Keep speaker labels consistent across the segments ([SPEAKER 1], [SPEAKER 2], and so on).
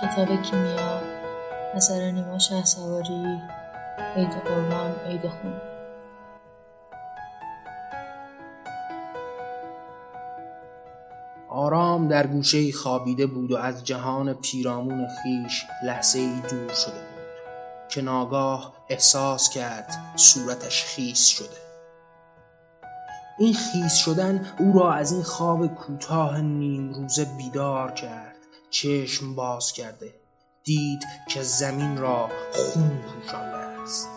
[SPEAKER 1] کتاب کیمیا اثر نیما شه سواری عید قربان عید خون.
[SPEAKER 2] آرام در گوشه خوابیده بود و از جهان پیرامون خیش لحظه ای دور شده بود که ناگاه احساس کرد صورتش خیس شده. این خیس شدن او را از این خواب کوتاه نیم روزه بیدار کرد. چشم باز کرده. دید که زمین را خون پوشانده است.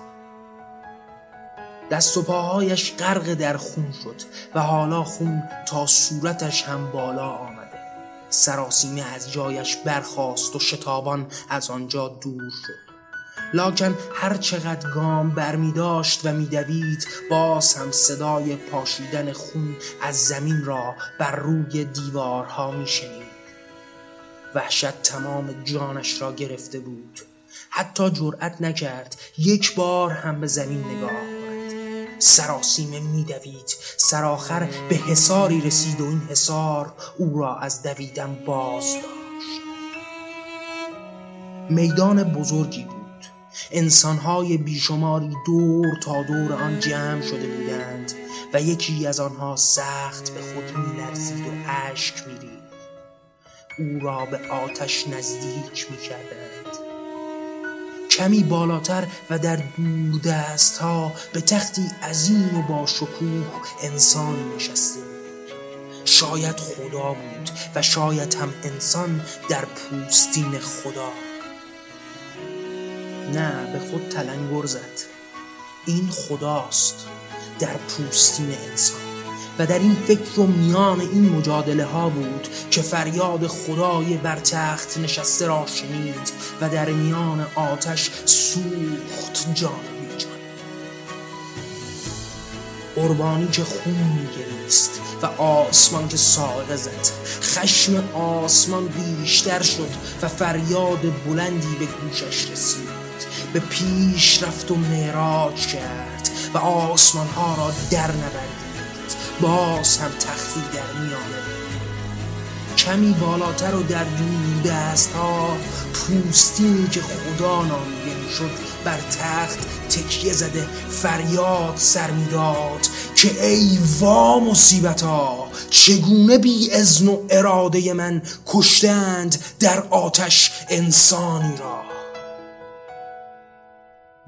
[SPEAKER 2] دست و پاهایش غرق در خون شد و حالا خون تا صورتش هم بالا آمده. سراسیمه از جایش برخاست و شتابان از آنجا دور شد. لاکن هر چقدر گام برمی داشت و میدوید باز هم صدای پاشیدن خون از زمین را بر روی دیوارها می شنید. وحشت تمام جانش را گرفته بود. حتی جرأت نکرد یک بار هم به زمین نگاه کند. سراسیمه میدوید سرآخر به حساری رسید و این حسار او را از دویدن باز داشت. میدان بزرگی بود. انسانهای بیشماری دور تا دور آن جمع شده بودند و یکی از آنها سخت به خود میلرزید و اشک میرید او را به آتش نزدیک می کردند کمی بالاتر و در دور دست ها به تختی عظیم و با شکوه انسان نشسته شاید خدا بود و شاید هم انسان در پوستین خدا. نه به خود تلنگر زد. این خداست در پوستین انسان. و در این فکر و میان این مجادله ها بود که فریاد خدای بر تخت نشسته را شنید و در میان آتش سوخت جان جان قربانی که خون میگریست و آسمان که ساقه زد خشم آسمان بیشتر شد و فریاد بلندی به گوشش رسید. به پیش رفت و معراج کرد و آسمان ها را در نبرد. باز هم تختی در میانه. کمی بالاتر و در دور دست ها پوستینی که خدا نامیده شد بر تخت تکیه زده فریاد سر می‌داد که ای وا مصیبت ها چگونه بی ازن و اراده من کشتند در آتش انسانی را؟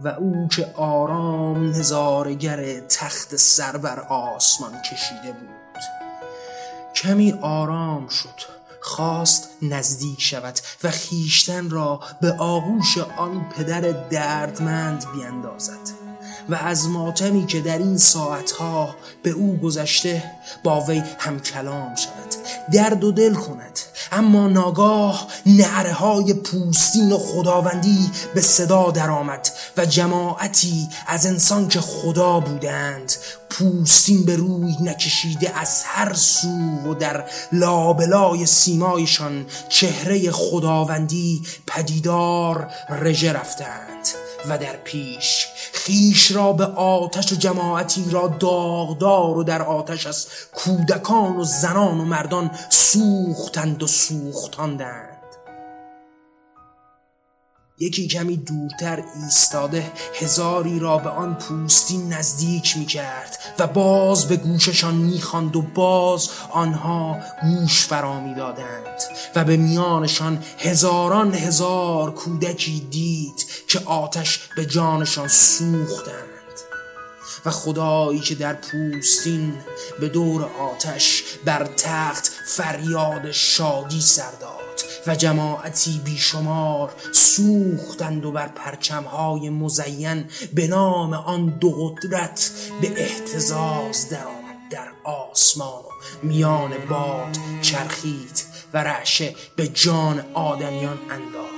[SPEAKER 2] و او که آرام نظارگر تخت سر بر آسمان کشیده بود. کمی آرام شد خواست نزدیک شود و خیشتن را به آغوش آن پدر دردمند بیندازد و از ماتمی که در این ساعتها به او گذشته با وی هم کلام شود درد و دل کند اما ناگاه نعره های پوستین و خداوندی به صدا درآمد و جماعتی از انسان که خدا بودند پوستین به روی نکشیده از هر سو و در لابلای سیمایشان چهره خداوندی پدیدار رژه رفتند. و در پیش خیش را به آتش و جماعتی را داغدار و در آتش از کودکان و زنان و مردان سوختند و سوختاندند. یکی کمی دورتر ایستاده هزاری را به آن پوستین نزدیک می کرد و باز به گوششان می و باز آنها گوش فرا می دادند و به میانشان هزاران هزار کودکی دید که آتش به جانشان سوختند. و خدایی که در پوستین به دور آتش بر تخت فریاد شادی سرداد و جماعتی بیشمار سوختند و بر پرچمهای مزین به نام آن دو قدرت به احتزاز درآمد در آسمان و میان باد چرخید و رعشه به جان آدمیان انداخت.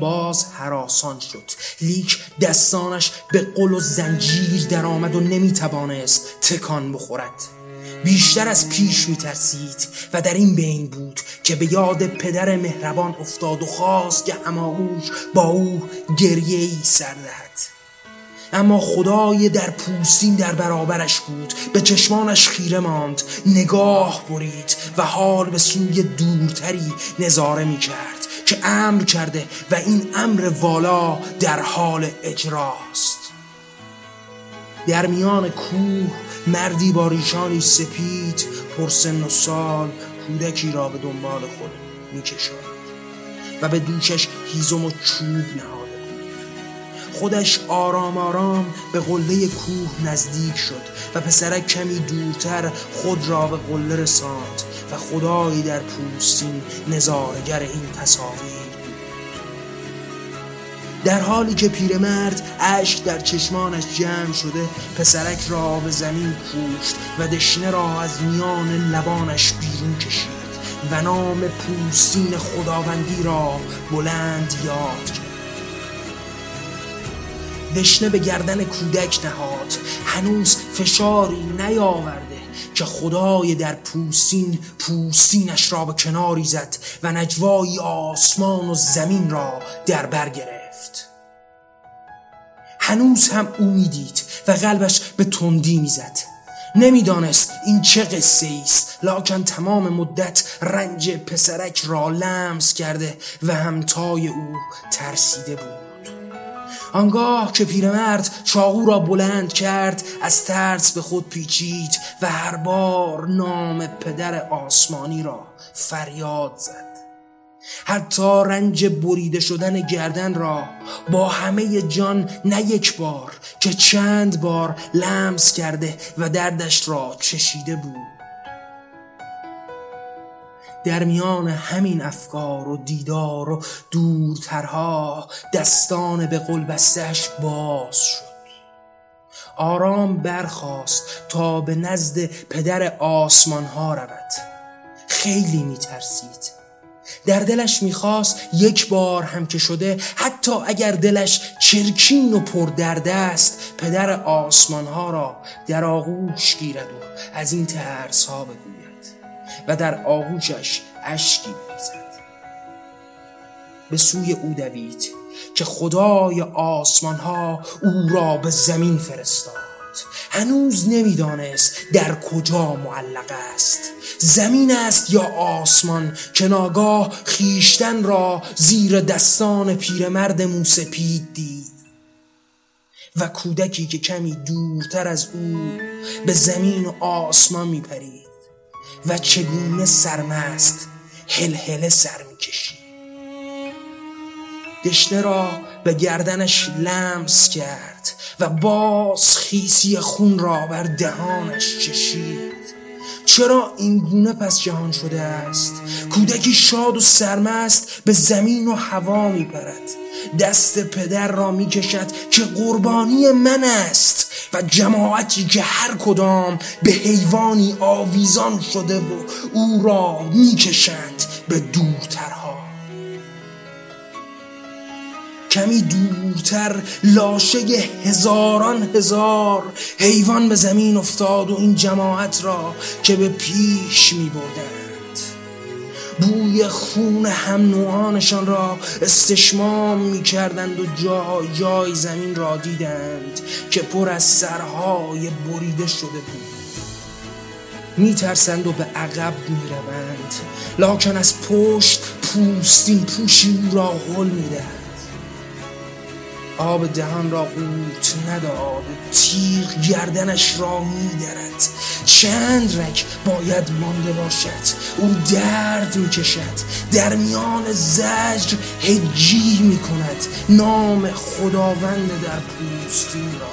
[SPEAKER 2] باز حراسان شد. لیک دستانش به قل و زنجیر درآمد و نمی‌توانست تکان بخورد. بیشتر از پیش میترسید و در این بین بود که به یاد پدر مهربان افتاد و خواست که هماغوش با او گریه ای سر دهد. اما خدای در پوستین در برابرش بود به چشمانش خیره ماند نگاه برید و حال به سوی دورتری نظاره می کرد که امر کرده و این امر والا در حال اجراست. در میان کوه مردی با ریشانی سپید پرسن و سال کودکی را به دنبال خود میکشاند و به دوشش هیزم و چوب نهاده بود. خودش آرام آرام به قله کوه نزدیک شد و پسرک کمی دورتر خود را به قله رساند و خدایی در پوستین نظارگر این تصاویر در حالی که پیرمرد اشک در چشمانش جمع شده پسرک را به زمین پوشت و دشنه را از میان لبانش بیرون کشید و نام پوستین خداوندی را بلند یاد کرد دشنه به گردن کودک نهاد. هنوز فشاری نیاورده. که خدای در پوستین پوستینش را به کناری زد و نجوای آسمان و زمین را در بر گرفت. هنوز هم او می‌دید و قلبش به تندی می‌زد. نمی‌دانست این چه قصه است لاکن تمام مدت رنج پسرک را لمس کرده و همتای او ترسیده بود. آنگاه که پیرمرد چاقو را بلند کرد از ترس به خود پیچید و هر بار نام پدر آسمانی را فریاد زد. حتی رنج بریده شدن گردن را با همه جان نه یک بار که چند بار لمس کرده و دردش را چشیده بود. در میان همین افکار و دیدار و دورترها دستان به قل بستش باز شد. آرام برخاست تا به نزد پدر آسمان ها رود. خیلی میترسید. در دلش می‌خواست یک بار هم که شده حتی اگر دلش چرکین و پر درد است پدر آسمان ها را در آغوش گیرد و از این ترس ها بگوید. و در آغوشش اشکی بریزد به سوی او دوید که خدای آسمان ها او را به زمین فرستاد. هنوز نمی‌دانست در کجا معلق است. زمین است یا آسمان که ناگاه خیشتن را زیر دستان پیرمرد موسپید دید. و کودکی که کمی دورتر از او به زمین و آسمان میپرید. و چگونه سرمست هل سر می‌کشید دشنه را به گردنش لمس کرد و باز خیسی خون را بر دهانش چشید. چرا این گونه پس جهان شده است؟ کودکی شاد و سرمست به زمین و هوا میپرد. دست پدر را می‌کشد که قربانی من است. و جماعتی که هر کدام به حیوانی آویزان شده و او را می‌کشند به دورترها. کمی دورتر لاشه هزاران هزار حیوان به زمین افتاد و این جماعت را که به پیش می بردند بوی خون هم نوعانشان را استشمام می کردند و جای جای زمین را دیدند که پر از سرهای بریده شده بود. می ترسند و به عقب می روند لاکن از پشت پوستین پوشی او را غل می آب دهان را قوت نداد تیغ گردنش را میدرد. چند رک باید مانده باشد او درد می‌کشد. در میان زجر هجی می‌کند. نام خداوند در پوستین را.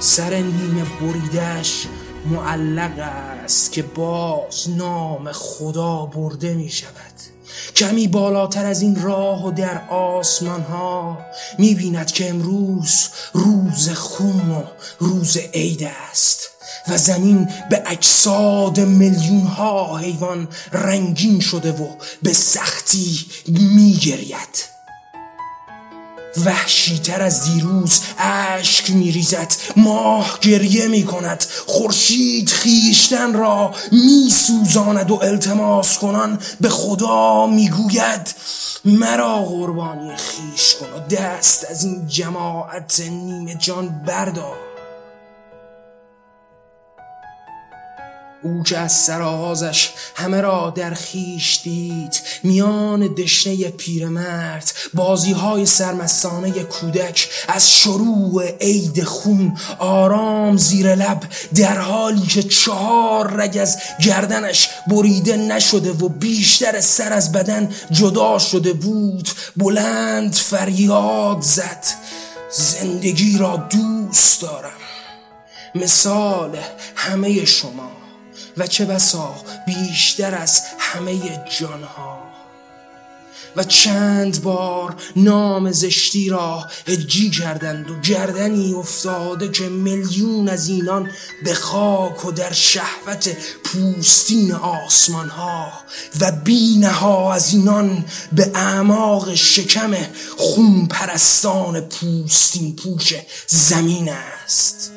[SPEAKER 2] سر نیمه بریدش معلق است که باز نام خدا برده می شود کمی بالاتر از این راه و در آسمان ها می بیند که امروز روز خون و روز عید است و زمین به اجساد میلیون ها حیوان رنگین شده و به سختی می گرید وحشیتر از دیروز اشک میریزد ماه گریه می‌کند. خورشید خیشتن را میسوزاند و التماس کنان به خدا می‌گوید مرا قربانی خیش کن و دست از این جماعت نیمه جان بردار. او که از سرآغازش همه را در خیش دید. میان دشنه پیرمرد بازی های سرمستانه کودک از شروع عید خون آرام زیر لب در حالی که چهار رگ از گردنش بریده نشده و بیشتر سر از بدن جدا شده بود بلند فریاد زد. زندگی را دوست دارم. مثال همه شما. و چه بسا بیشتر از همه جانها. و چند بار نام زشتی را هجی کردند و گردنی افتاده که میلیون از اینان به خاک و در شهوت پوستین آسمان ها و بینه ها از اینان به اعماق شکم خون پرستان پوستین پوش زمین است.